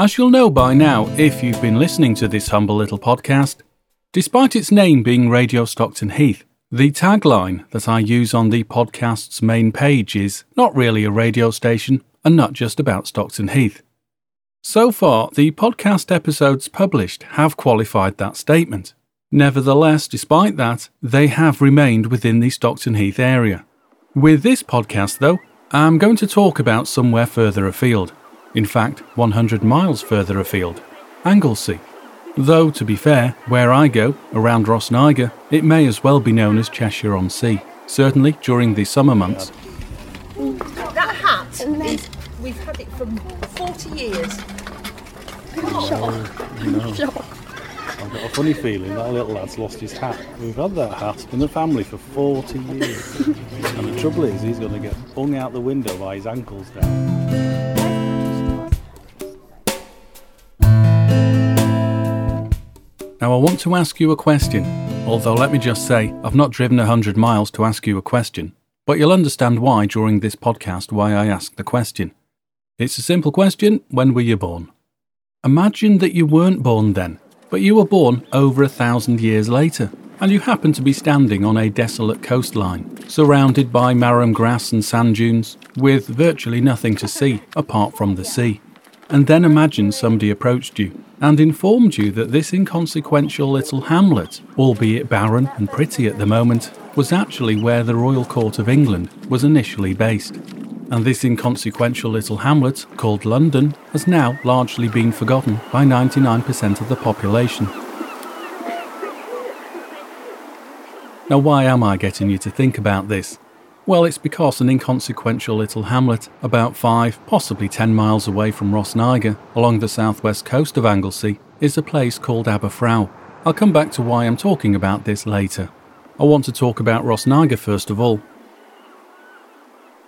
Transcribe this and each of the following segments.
As you'll know by now, if you've been listening to this humble little podcast, despite its name being Radio Stockton Heath, the tagline that I use on the podcast's main page is not really a radio station and not just about Stockton Heath. So far, the podcast episodes published have qualified that statement. Nevertheless, despite that, they have remained within the Stockton Heath area. With this podcast, though, I'm going to talk about somewhere further afield. In fact, 100 miles further afield Anglesey. Though, to be fair, where I go, around Rhosneigr, it may as well be known as Cheshire on Sea, certainly during the summer months. That hat is, we've had it for 40 years. I've got a funny feeling that little lad's lost his hat. We've had that hat in the family for 40 years. and the trouble is, he's going to get hung out the window by his ankles down. Now, I want to ask you a question, although let me just say, I've not driven 100 miles to ask you a question, but you'll understand why during this podcast why I ask the question. It's a simple question when were you born? Imagine that you weren't born then, but you were born over a thousand years later, and you happen to be standing on a desolate coastline, surrounded by marram grass and sand dunes, with virtually nothing to see apart from the sea. And then imagine somebody approached you and informed you that this inconsequential little hamlet, albeit barren and pretty at the moment, was actually where the Royal Court of England was initially based. And this inconsequential little hamlet, called London, has now largely been forgotten by 99% of the population. Now, why am I getting you to think about this? Well, it's because an inconsequential little hamlet about five, possibly ten miles away from Rhosneigr, along the southwest coast of Anglesey, is a place called Aberffraw. I'll come back to why I'm talking about this later. I want to talk about Rossniger first of all.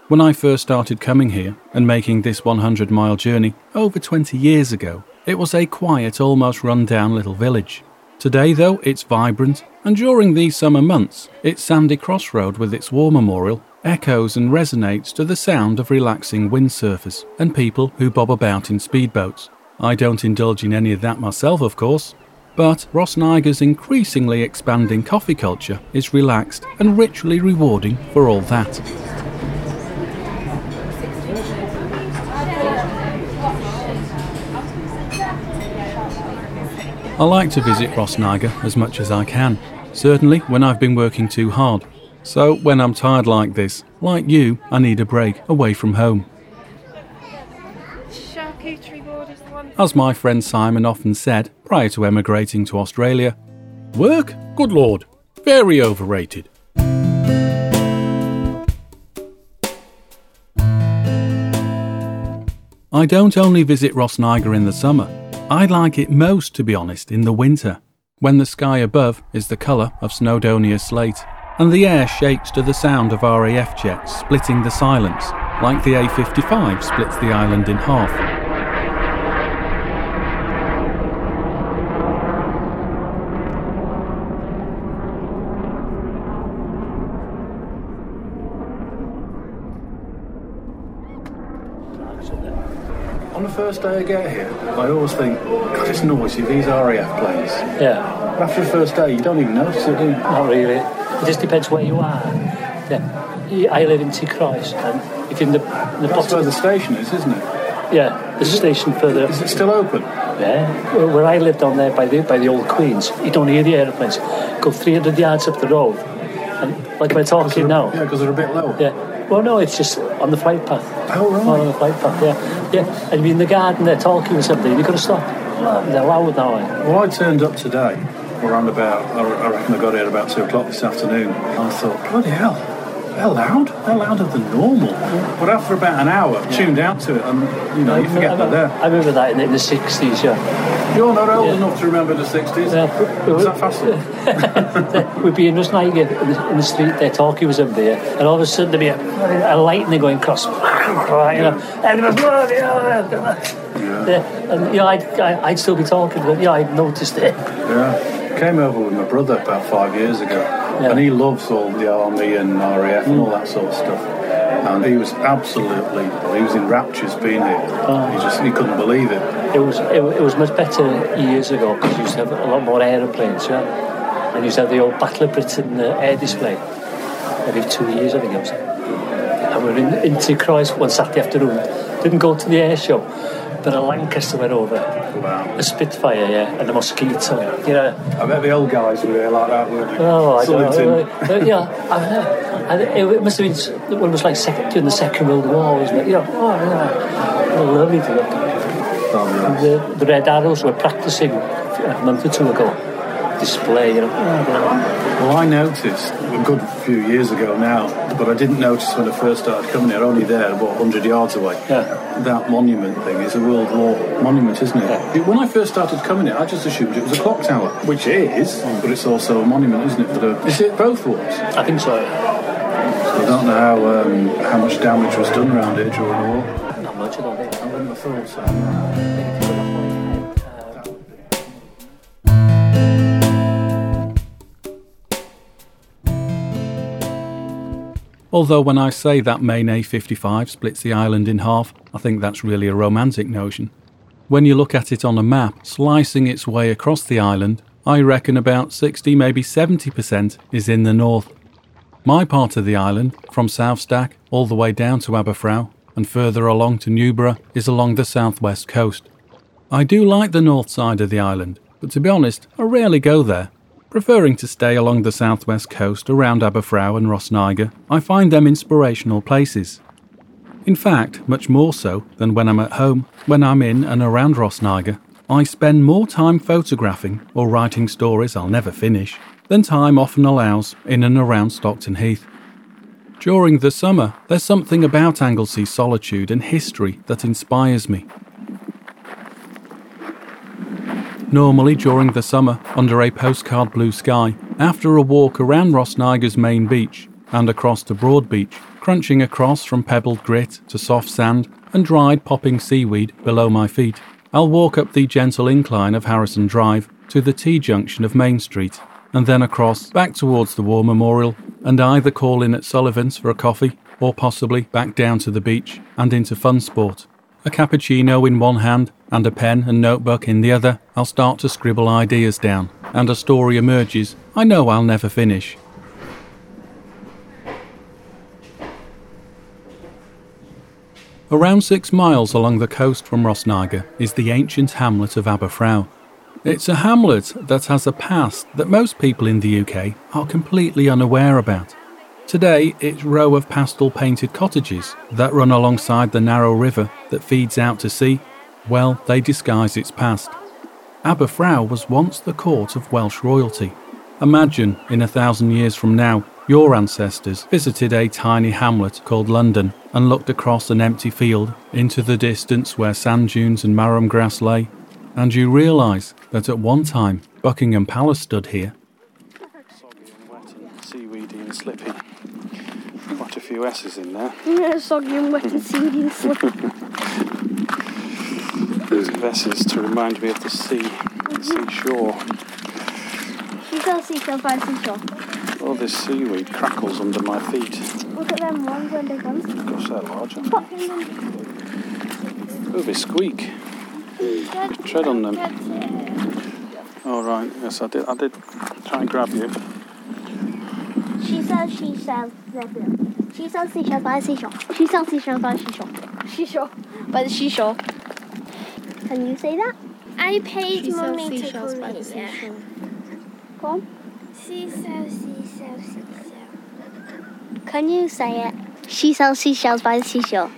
When I first started coming here and making this 100 mile journey over 20 years ago, it was a quiet, almost run down little village. Today, though, it's vibrant, and during these summer months, its sandy crossroad with its war memorial echoes and resonates to the sound of relaxing windsurfers and people who bob about in speedboats. I don't indulge in any of that myself, of course, but Rhosneigr's increasingly expanding coffee culture is relaxed and richly rewarding for all that. I like to visit Rhosneigr as much as I can, certainly when I've been working too hard. So when I'm tired like this, like you, I need a break away from home. Charcuterie board is the one. As my friend Simon often said prior to emigrating to Australia, work? Good lord, very overrated. I don't only visit Rhosneigr in the summer, I like it most, to be honest, in the winter, when the sky above is the colour of Snowdonia slate, and the air shakes to the sound of RAF jets splitting the silence, like the A 55 splits the island in half. On the first day I get here, I always think, God, it's noisy, these RAF planes. Yeah, But after the first day, you don't even notice it, do you? not really. It just depends where you are. Yeah. I live in Ty Croes, and if in the, the That's where the station is, isn't it? yeah, the station further Is it still open? Yeah, where I lived on there by the by the old Queens, you don't hear the aeroplanes. Go 300 yards up the road, and like we're talking now. Yeah, because they're a bit low. Yeah. Well, no, it's just on the flight path. Oh, right. On the flight path, yeah. Yeah. And you're in the garden they're talking or something. you've got to stop. They're loud now. eh? Well, I turned up today around about, I I reckon I got here about two o'clock this afternoon. I thought, bloody hell, they're loud. They're louder than normal. But after about an hour, tuned out to it, and you know, you forget I, they're there. I remember that in the, 60s, yeah. You're not old Yeah. enough to remember the 60s. Yeah. Is that fast? We'd be in in the, in the street there talking with somebody, yeah, and all of a sudden there'd be a, a lightning going across. You know, and it was, yeah, and you know, I'd, I'd still be talking, but yeah, I'd noticed it. Yeah. Came over with my brother about five years ago, Yeah. and he loves all the army and RAF and all that sort of stuff. And he was absolutely, he was in raptures being here. He just, he couldn't believe it. It was it, it was much better years ago because you used to have a lot more aeroplanes, yeah. And you used to have the old Battle of Britain uh, air display every two years, I think it was. And we were in, in Ty Croes one Saturday afternoon. Didn't go to the air show, but a Lancaster went over, Wow. a Spitfire, yeah, and a Mosquito. You know, I bet the old guys were there like that, weren't they? Oh, I don't know. Yeah, I, I, it must have been when it was like second, during the Second World War, wasn't it? You know, oh, yeah. What lovely to look at. The, the Red Arrows were practicing a month or two ago. Display, you know. Well, I noticed a good few years ago now, but I didn't notice when I first started coming here, only there, about 100 yards away. Yeah. That monument thing is a World War monument, isn't it? Yeah. When I first started coming here, I just assumed it was a clock tower, which it is, but it's also a monument, isn't it? For the, is it both wars? I think so. I don't know how, um, how much damage was done around here during the war. Not much, I don't think. I wouldn't have thought so. Although when I say that main A55 splits the island in half, I think that's really a romantic notion. When you look at it on a map, slicing its way across the island, I reckon about 60, maybe 70% is in the north. My part of the island, from South Stack all the way down to Aberffraw and further along to Newborough, is along the southwest coast. I do like the north side of the island, but to be honest, I rarely go there. Preferring to stay along the southwest coast around Aberffraw and Rhosneigr, I find them inspirational places. In fact, much more so than when I'm at home, when I'm in and around Rhosneigr, I spend more time photographing or writing stories I'll never finish than time often allows in and around Stockton Heath. During the summer, there's something about Anglesey's solitude and history that inspires me. Normally during the summer, under a postcard blue sky, after a walk around Rhosneigr's main beach and across to Broad Beach, crunching across from pebbled grit to soft sand and dried popping seaweed below my feet, I'll walk up the gentle incline of Harrison Drive to the T junction of Main Street, and then across back towards the War Memorial, and either call in at Sullivan's for a coffee, or possibly back down to the beach and into Funsport. A cappuccino in one hand and a pen and notebook in the other, I'll start to scribble ideas down, and a story emerges I know I'll never finish. Around six miles along the coast from Rhosneigr is the ancient hamlet of Aberffraw. It's a hamlet that has a past that most people in the UK are completely unaware about. Today, its row of pastel painted cottages that run alongside the narrow river that feeds out to sea, well, they disguise its past. Aberffraw was once the court of Welsh royalty. Imagine, in a thousand years from now, your ancestors visited a tiny hamlet called London and looked across an empty field into the distance where sand dunes and marram grass lay, and you realise that at one time Buckingham Palace stood here. Soggy and wet and seaweedy and slippy few S's in there. Yeah, soggy and wet and seedy and slippery. Those are to remind me of the sea, mm-hmm. the seashore. You can't see yourself by seashore. All this seaweed crackles under my feet. Look at them ones when they come. Of Gosh, they're large. Oh, they squeak. Tread on them. All oh, right. Yes, I did. I did try and grab you. She says. She says. 3634 3634 seashore. By the seashore. Can you say that? I paid she mommy to seashells by the seashore. Go on. Can you say it? She sells seashells by the seashore.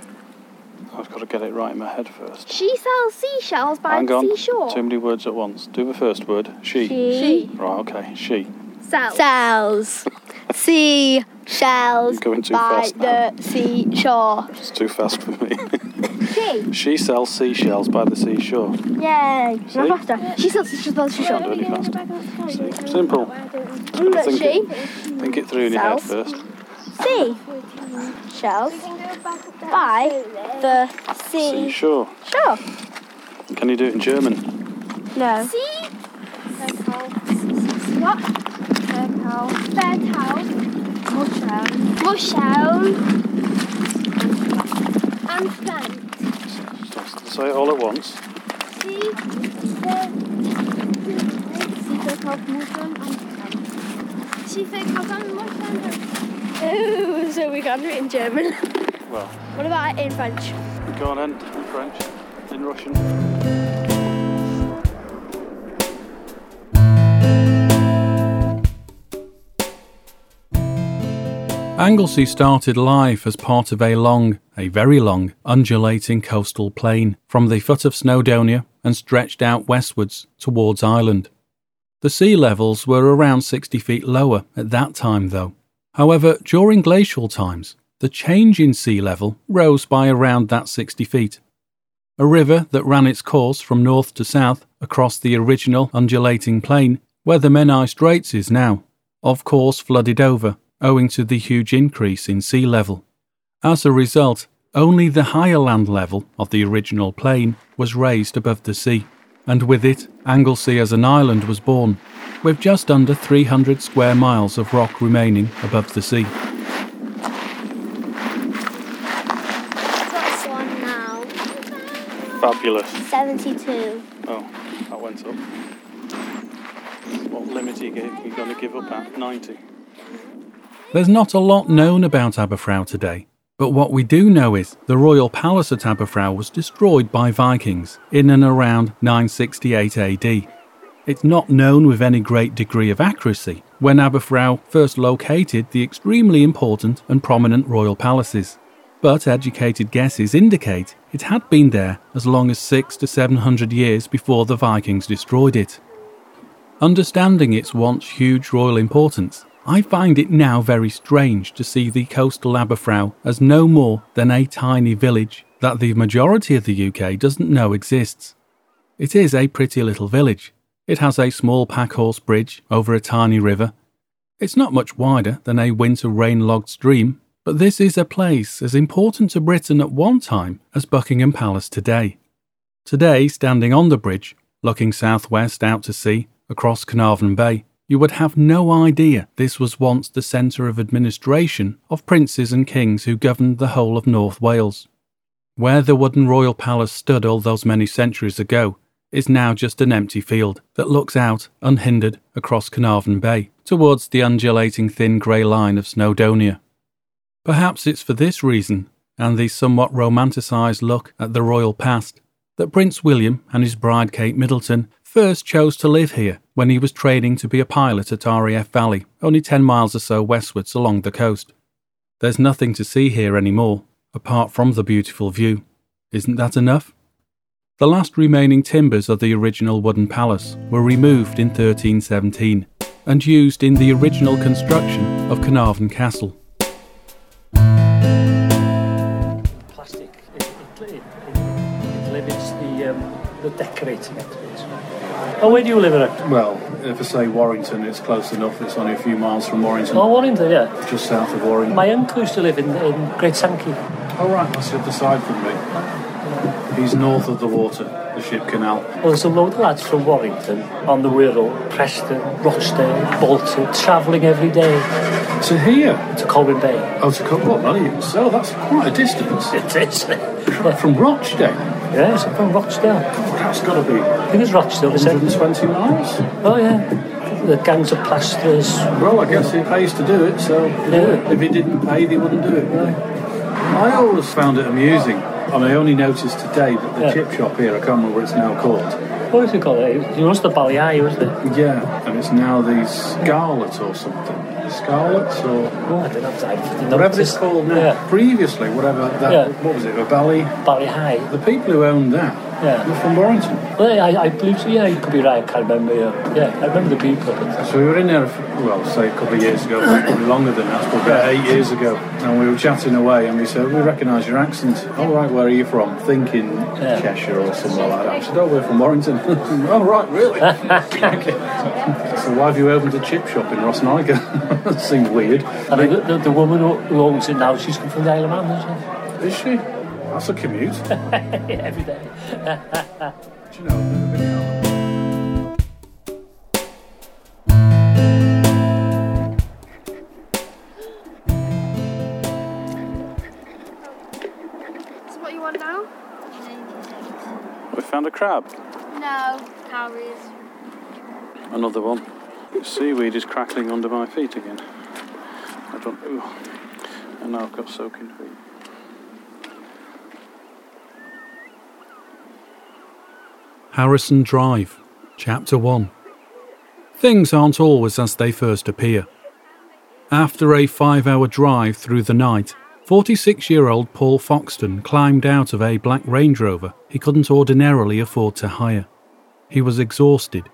I've got to get it right in my head first. She sells seashells by Hang the on. seashore. Too many words at once. Do the first word. She. She. she. Right, okay. She. Sells. Sells. You're going too by fast now. the seashore. It's too fast for me. She. she sells seashells by the seashore. Yay. See? No faster. She sells seashells by the seashore. Don't do any faster. See? Simple. Mm, Think she it, think it through in your head Sells. first. sea shells by the sea Seashore. shore. Can you do it in German? No. See? What? Berghaus. Berghaus. Muscheln. Muscheln. And front. Say it all at once. See verkauft Muscheln und Front. she verkauft an Muscheln. Oh, so we can't do it in German. Well, What about in French? go on then, in French, in Russian. Anglesey started life as part of a long, a very long, undulating coastal plain from the foot of Snowdonia and stretched out westwards towards Ireland. The sea levels were around 60 feet lower at that time, though. However, during glacial times, the change in sea level rose by around that 60 feet. A river that ran its course from north to south across the original undulating plain, where the Menai Straits is now, of course flooded over owing to the huge increase in sea level. As a result, only the higher land level of the original plain was raised above the sea, and with it, Anglesey as an island was born, with just under 300 square miles of rock remaining above the sea. What's one now? Fabulous. 72. Oh, that went up. What limit are you, gi- you going to give up at? 90. There's not a lot known about Aberffraw today, but what we do know is the royal palace at Aberffraw was destroyed by Vikings in and around 968 AD. It's not known with any great degree of accuracy when Aberffraw first located the extremely important and prominent royal palaces, but educated guesses indicate it had been there as long as six to seven hundred years before the Vikings destroyed it. Understanding its once huge royal importance, I find it now very strange to see the coastal Aberffraw as no more than a tiny village that the majority of the UK doesn't know exists. It is a pretty little village. It has a small packhorse bridge over a tiny river. It's not much wider than a winter rain logged stream, but this is a place as important to Britain at one time as Buckingham Palace today. Today, standing on the bridge, looking southwest out to sea across Carnarvon Bay, you would have no idea this was once the centre of administration of princes and kings who governed the whole of North Wales. Where the wooden royal palace stood all those many centuries ago is now just an empty field that looks out unhindered across Carnarvon Bay towards the undulating thin grey line of Snowdonia. Perhaps it's for this reason, and the somewhat romanticised look at the royal past, that Prince William and his bride Kate Middleton first chose to live here when he was training to be a pilot at RAF Valley, only 10 miles or so westwards along the coast. There's nothing to see here anymore, apart from the beautiful view. Isn't that enough? The last remaining timbers of the original wooden palace were removed in 1317 and used in the original construction of Carnarvon Castle. plastic. It, it, it, it limits the, um, the decorating it. Oh, where do you live at? Well, if I say Warrington, it's close enough. It's only a few miles from Warrington, Oh, Warrington, yeah. just south of Warrington. My uncle used to live in, in Great Sankey. Oh, right, that's the other side from me. He's north of the water, the ship canal. Well, there's a load of lads from Warrington on the Wirral, Preston, Rochdale, Bolton, travelling every day To here? to Colwyn Bay. Oh, to come. What, bloody? So that's quite a distance. It is. From Rochdale? it's from Rochdale. God, that's got to be I think it's Rochdale, said. 120 miles. Oh, yeah. The gangs of plasterers. Well, I guess it pays to do it, so Yeah. if it didn't pay, they wouldn't do it. I always found it amusing, and I only noticed today that the Yeah. chip shop here, I can't remember what it's now called. What is it called? It was the Ballyi, wasn't it? Yeah, and it's now the Scarlet or something. Scarlets or Oh, I don't know. I didn't whatever it's called now. Yeah. Previously, whatever that, Yeah. what was it, a Bally? Bally High. The people who owned that Yeah. were from Warrington. Well, I, I believe so. Yeah, you could be right. I can't remember. Yeah, yeah I remember the people. So we were in there, well, say a couple of years ago, probably longer than that, but about eight years ago. And we were chatting away, and we said, "We recognise your accent. All right, where are you from?" Thinking Yeah. Cheshire or somewhere like that. I said, "Oh, we're from Warrington." oh, right, really? okay. So why have you opened a chip shop in Rhosneigr? that seemed weird. and the, the, the woman who, who owns it now, she's from the Isle of Man, isn't she? Is she? That's a commute. Every day. Do you know, I've never been We found a crab? No, calories. Another one. Seaweed is crackling under my feet again. I don't know. And now I've got soaking feet. Harrison Drive, Chapter 1. Things aren't always as they first appear. After a five hour drive through the night, 46 year old Paul Foxton climbed out of a black Range Rover he couldn't ordinarily afford to hire. He was exhausted,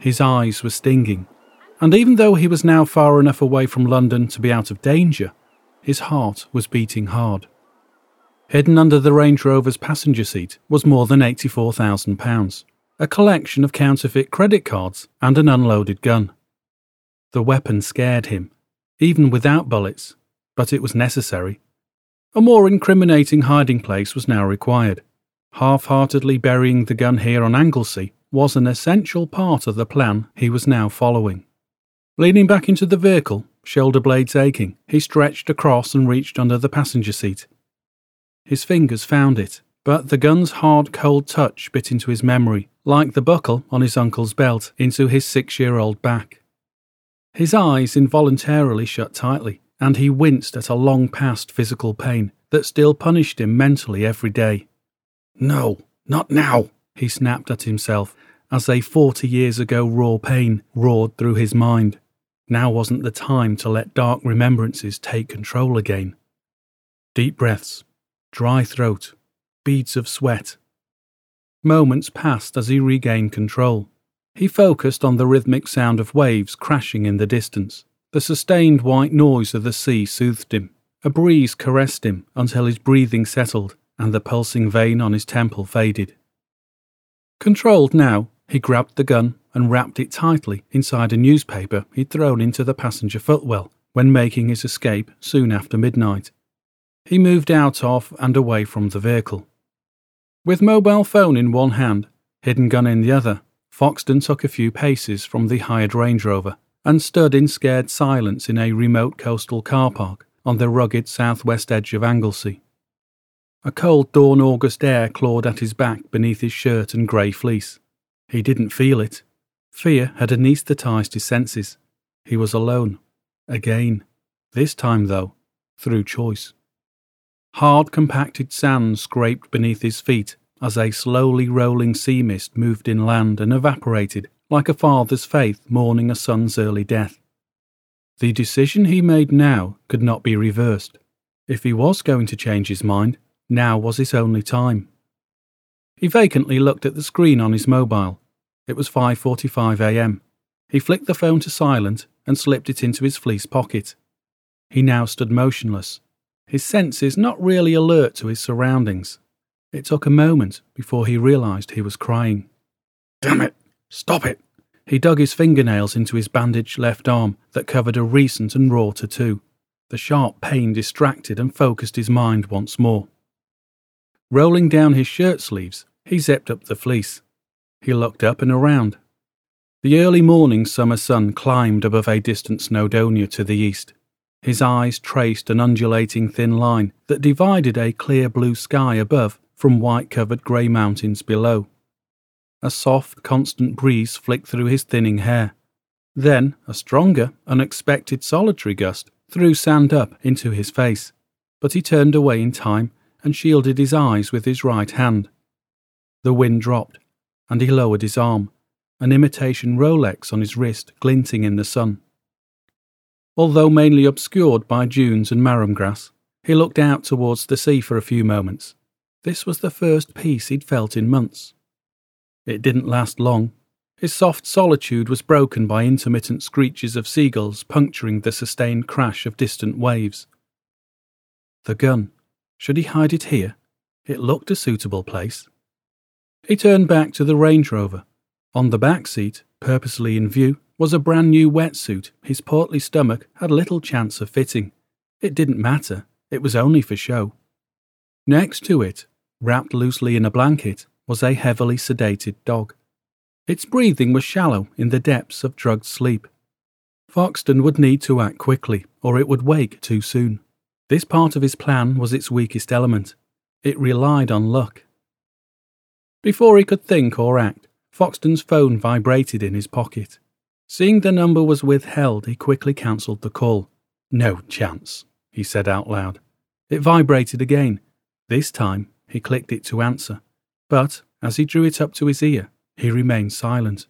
his eyes were stinging, and even though he was now far enough away from London to be out of danger, his heart was beating hard. Hidden under the Range Rover's passenger seat was more than £84,000, a collection of counterfeit credit cards, and an unloaded gun. The weapon scared him, even without bullets, but it was necessary. A more incriminating hiding place was now required. Half heartedly burying the gun here on Anglesey was an essential part of the plan he was now following. Leaning back into the vehicle, shoulder blades aching, he stretched across and reached under the passenger seat. His fingers found it, but the gun's hard, cold touch bit into his memory, like the buckle on his uncle's belt into his six year old back. His eyes involuntarily shut tightly, and he winced at a long past physical pain that still punished him mentally every day. No, not now, he snapped at himself as a forty years ago raw pain roared through his mind. Now wasn't the time to let dark remembrances take control again. Deep breaths, dry throat, beads of sweat. Moments passed as he regained control. He focused on the rhythmic sound of waves crashing in the distance. The sustained white noise of the sea soothed him. A breeze caressed him until his breathing settled and the pulsing vein on his temple faded. Controlled now, he grabbed the gun and wrapped it tightly inside a newspaper he'd thrown into the passenger footwell when making his escape soon after midnight. He moved out of and away from the vehicle. With mobile phone in one hand, hidden gun in the other, Foxton took a few paces from the hired Range Rover and stood in scared silence in a remote coastal car park on the rugged southwest edge of Anglesey. A cold dawn August air clawed at his back beneath his shirt and grey fleece. He didn't feel it. Fear had anaesthetised his senses. He was alone. Again. This time, though, through choice. Hard compacted sand scraped beneath his feet as a slowly rolling sea mist moved inland and evaporated like a father's faith mourning a son's early death. The decision he made now could not be reversed. If he was going to change his mind, now was his only time. He vacantly looked at the screen on his mobile. It was 5:45 a.m. He flicked the phone to silent and slipped it into his fleece pocket. He now stood motionless, his senses not really alert to his surroundings. It took a moment before he realized he was crying. Damn it! Stop it! He dug his fingernails into his bandaged left arm that covered a recent and raw tattoo. The sharp pain distracted and focused his mind once more. Rolling down his shirt sleeves, he zipped up the fleece. He looked up and around. The early morning summer sun climbed above a distant Snowdonia to the east. His eyes traced an undulating thin line that divided a clear blue sky above from white covered grey mountains below. A soft, constant breeze flicked through his thinning hair. Then, a stronger, unexpected solitary gust threw sand up into his face, but he turned away in time and shielded his eyes with his right hand. The wind dropped, and he lowered his arm, an imitation Rolex on his wrist glinting in the sun. Although mainly obscured by dunes and marram grass, he looked out towards the sea for a few moments. This was the first peace he'd felt in months. It didn't last long. His soft solitude was broken by intermittent screeches of seagulls puncturing the sustained crash of distant waves. The gun. Should he hide it here? It looked a suitable place. He turned back to the Range Rover. On the back seat, purposely in view, was a brand new wetsuit his portly stomach had little chance of fitting. It didn't matter, it was only for show. Next to it, wrapped loosely in a blanket, was a heavily sedated dog. Its breathing was shallow in the depths of drugged sleep. Foxton would need to act quickly, or it would wake too soon. This part of his plan was its weakest element. It relied on luck. Before he could think or act, Foxton's phone vibrated in his pocket. Seeing the number was withheld, he quickly cancelled the call. No chance, he said out loud. It vibrated again. This time, he clicked it to answer. But, as he drew it up to his ear, he remained silent.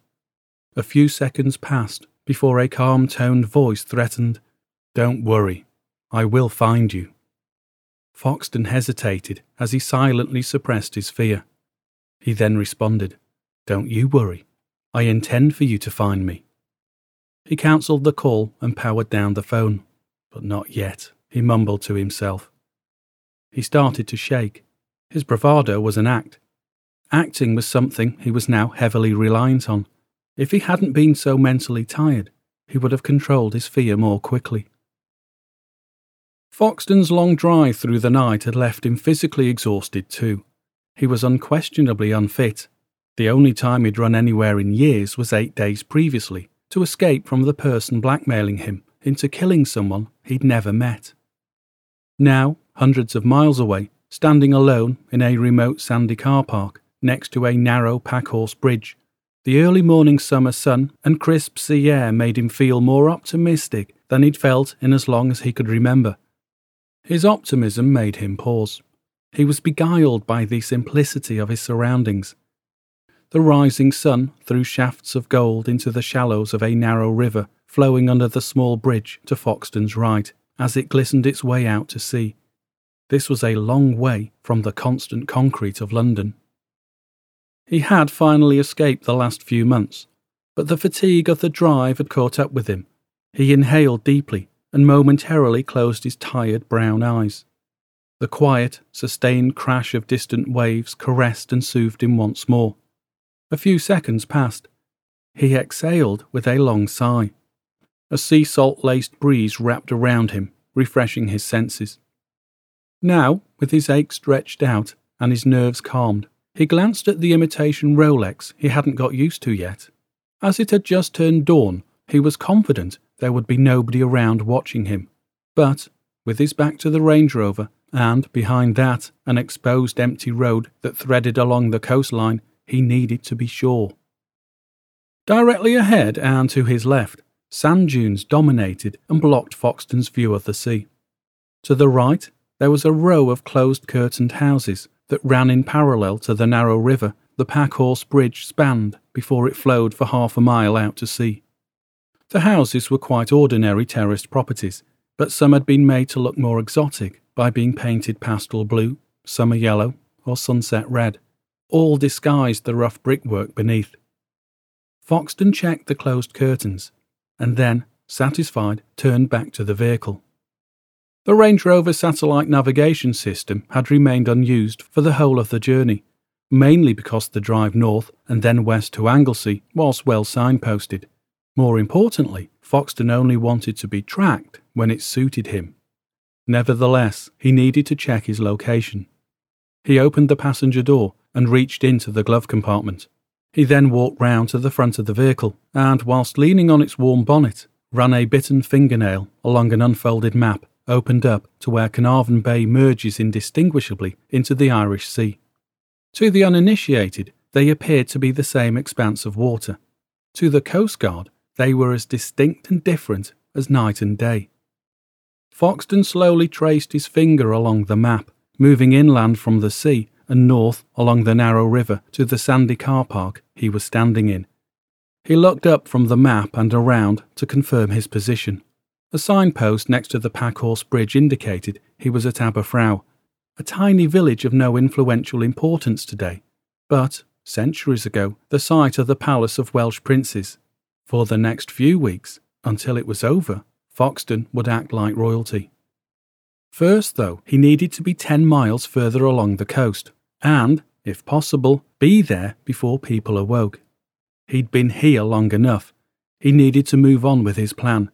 A few seconds passed before a calm toned voice threatened, Don't worry, I will find you. Foxton hesitated as he silently suppressed his fear. He then responded, Don't you worry. I intend for you to find me. He cancelled the call and powered down the phone. But not yet, he mumbled to himself. He started to shake. His bravado was an act. Acting was something he was now heavily reliant on. If he hadn't been so mentally tired, he would have controlled his fear more quickly. Foxton's long drive through the night had left him physically exhausted too. He was unquestionably unfit. The only time he'd run anywhere in years was eight days previously, to escape from the person blackmailing him into killing someone he'd never met. Now, hundreds of miles away, standing alone in a remote sandy car park next to a narrow packhorse bridge, the early morning summer sun and crisp sea air made him feel more optimistic than he'd felt in as long as he could remember. His optimism made him pause. He was beguiled by the simplicity of his surroundings. The rising sun threw shafts of gold into the shallows of a narrow river flowing under the small bridge to Foxton's right as it glistened its way out to sea. This was a long way from the constant concrete of London. He had finally escaped the last few months, but the fatigue of the drive had caught up with him. He inhaled deeply and momentarily closed his tired brown eyes. The quiet, sustained crash of distant waves caressed and soothed him once more. A few seconds passed. He exhaled with a long sigh. A sea salt laced breeze wrapped around him, refreshing his senses. Now, with his ache stretched out and his nerves calmed, he glanced at the imitation Rolex he hadn't got used to yet. As it had just turned dawn, he was confident there would be nobody around watching him. But, with his back to the Range Rover, and behind that an exposed empty road that threaded along the coastline, he needed to be sure. Directly ahead and to his left, sand dunes dominated and blocked Foxton's view of the sea. To the right, there was a row of closed curtained houses that ran in parallel to the narrow river the Packhorse Bridge spanned before it flowed for half a mile out to sea. The houses were quite ordinary terraced properties, but some had been made to look more exotic by being painted pastel blue, summer yellow, or sunset red, all disguised the rough brickwork beneath. Foxton checked the closed curtains, and then, satisfied, turned back to the vehicle. The Range Rover satellite navigation system had remained unused for the whole of the journey, mainly because the drive north and then west to Anglesey was well signposted. More importantly, Foxton only wanted to be tracked when it suited him. Nevertheless, he needed to check his location. He opened the passenger door and reached into the glove compartment. He then walked round to the front of the vehicle and, whilst leaning on its warm bonnet, ran a bitten fingernail along an unfolded map opened up to where Carnarvon Bay merges indistinguishably into the Irish Sea. To the uninitiated, they appeared to be the same expanse of water. To the Coast Guard, they were as distinct and different as night and day. Foxton slowly traced his finger along the map, moving inland from the sea and north along the narrow river to the sandy car park he was standing in. He looked up from the map and around to confirm his position. A signpost next to the Packhorse Bridge indicated he was at Aberffraw, a tiny village of no influential importance today, but, centuries ago, the site of the palace of Welsh princes. For the next few weeks, until it was over, Foxton would act like royalty. First, though, he needed to be 10 miles further along the coast, and, if possible, be there before people awoke. He'd been here long enough. He needed to move on with his plan.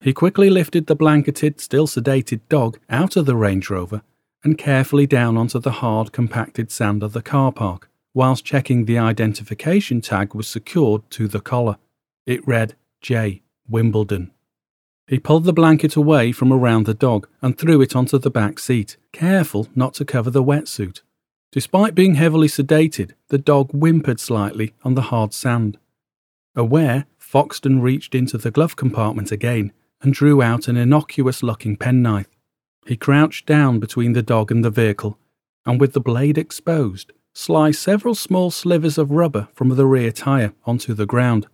He quickly lifted the blanketed, still sedated dog out of the Range Rover and carefully down onto the hard, compacted sand of the car park, whilst checking the identification tag was secured to the collar. It read J. Wimbledon. He pulled the blanket away from around the dog and threw it onto the back seat, careful not to cover the wetsuit. Despite being heavily sedated, the dog whimpered slightly on the hard sand. Aware, Foxton reached into the glove compartment again and drew out an innocuous looking penknife. He crouched down between the dog and the vehicle, and with the blade exposed, sliced several small slivers of rubber from the rear tyre onto the ground.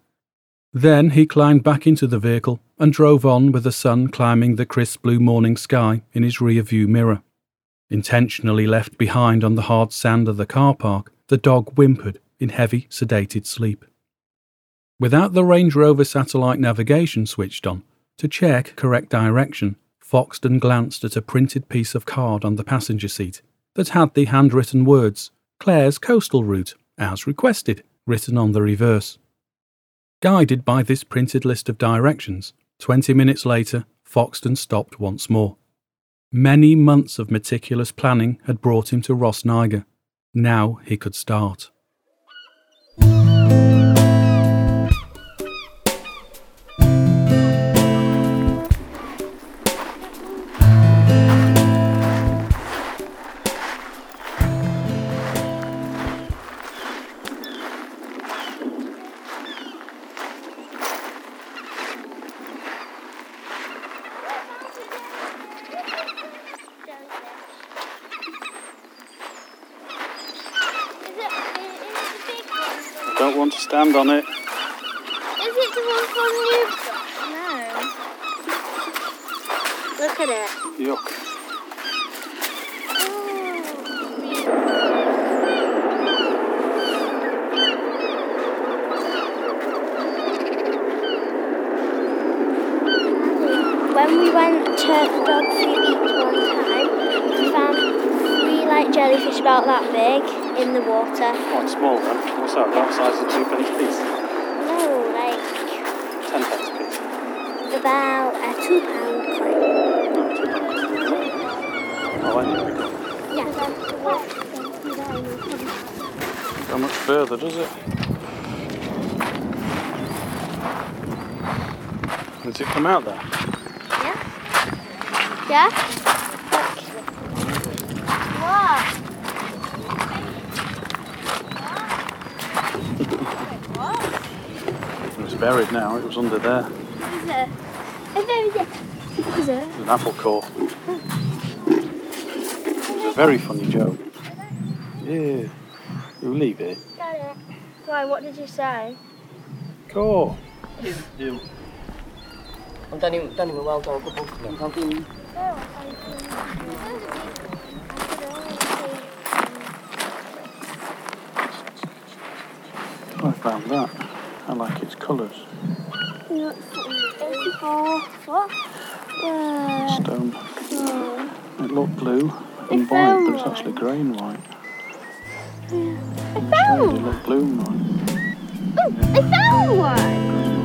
Then he climbed back into the vehicle and drove on with the sun climbing the crisp blue morning sky in his rear view mirror. Intentionally left behind on the hard sand of the car park, the dog whimpered in heavy, sedated sleep. Without the Range Rover satellite navigation switched on, to check correct direction, Foxton glanced at a printed piece of card on the passenger seat that had the handwritten words Clare's coastal route, as requested, written on the reverse. Guided by this printed list of directions, twenty minutes later, Foxton stopped once more. Many months of meticulous planning had brought him to Ross Now he could start. To Dog Free Beach one time, we found three like jellyfish about that big in the water. Oh, Quite small then. What's that? About the size of two pence piece? No, like Ten pence piece. about a two pound coin. Oh, anyway. Yeah. Go much further, does it? Does it come out there? Yeah? Yeah? What? It was buried now. It was under there. Is it? Is it? Is it? It's an apple core. It's a very funny joke. Yeah. You leave it. Why, what did you say? Core. You. Ond da ni'n mynd weld o gwbl. Pam dwi'n... I found that. I like its colours. Oh, what? Stone. Oh. It looked blue and It's white, but it's actually grey and white. I found It found looked blue and white. I found one.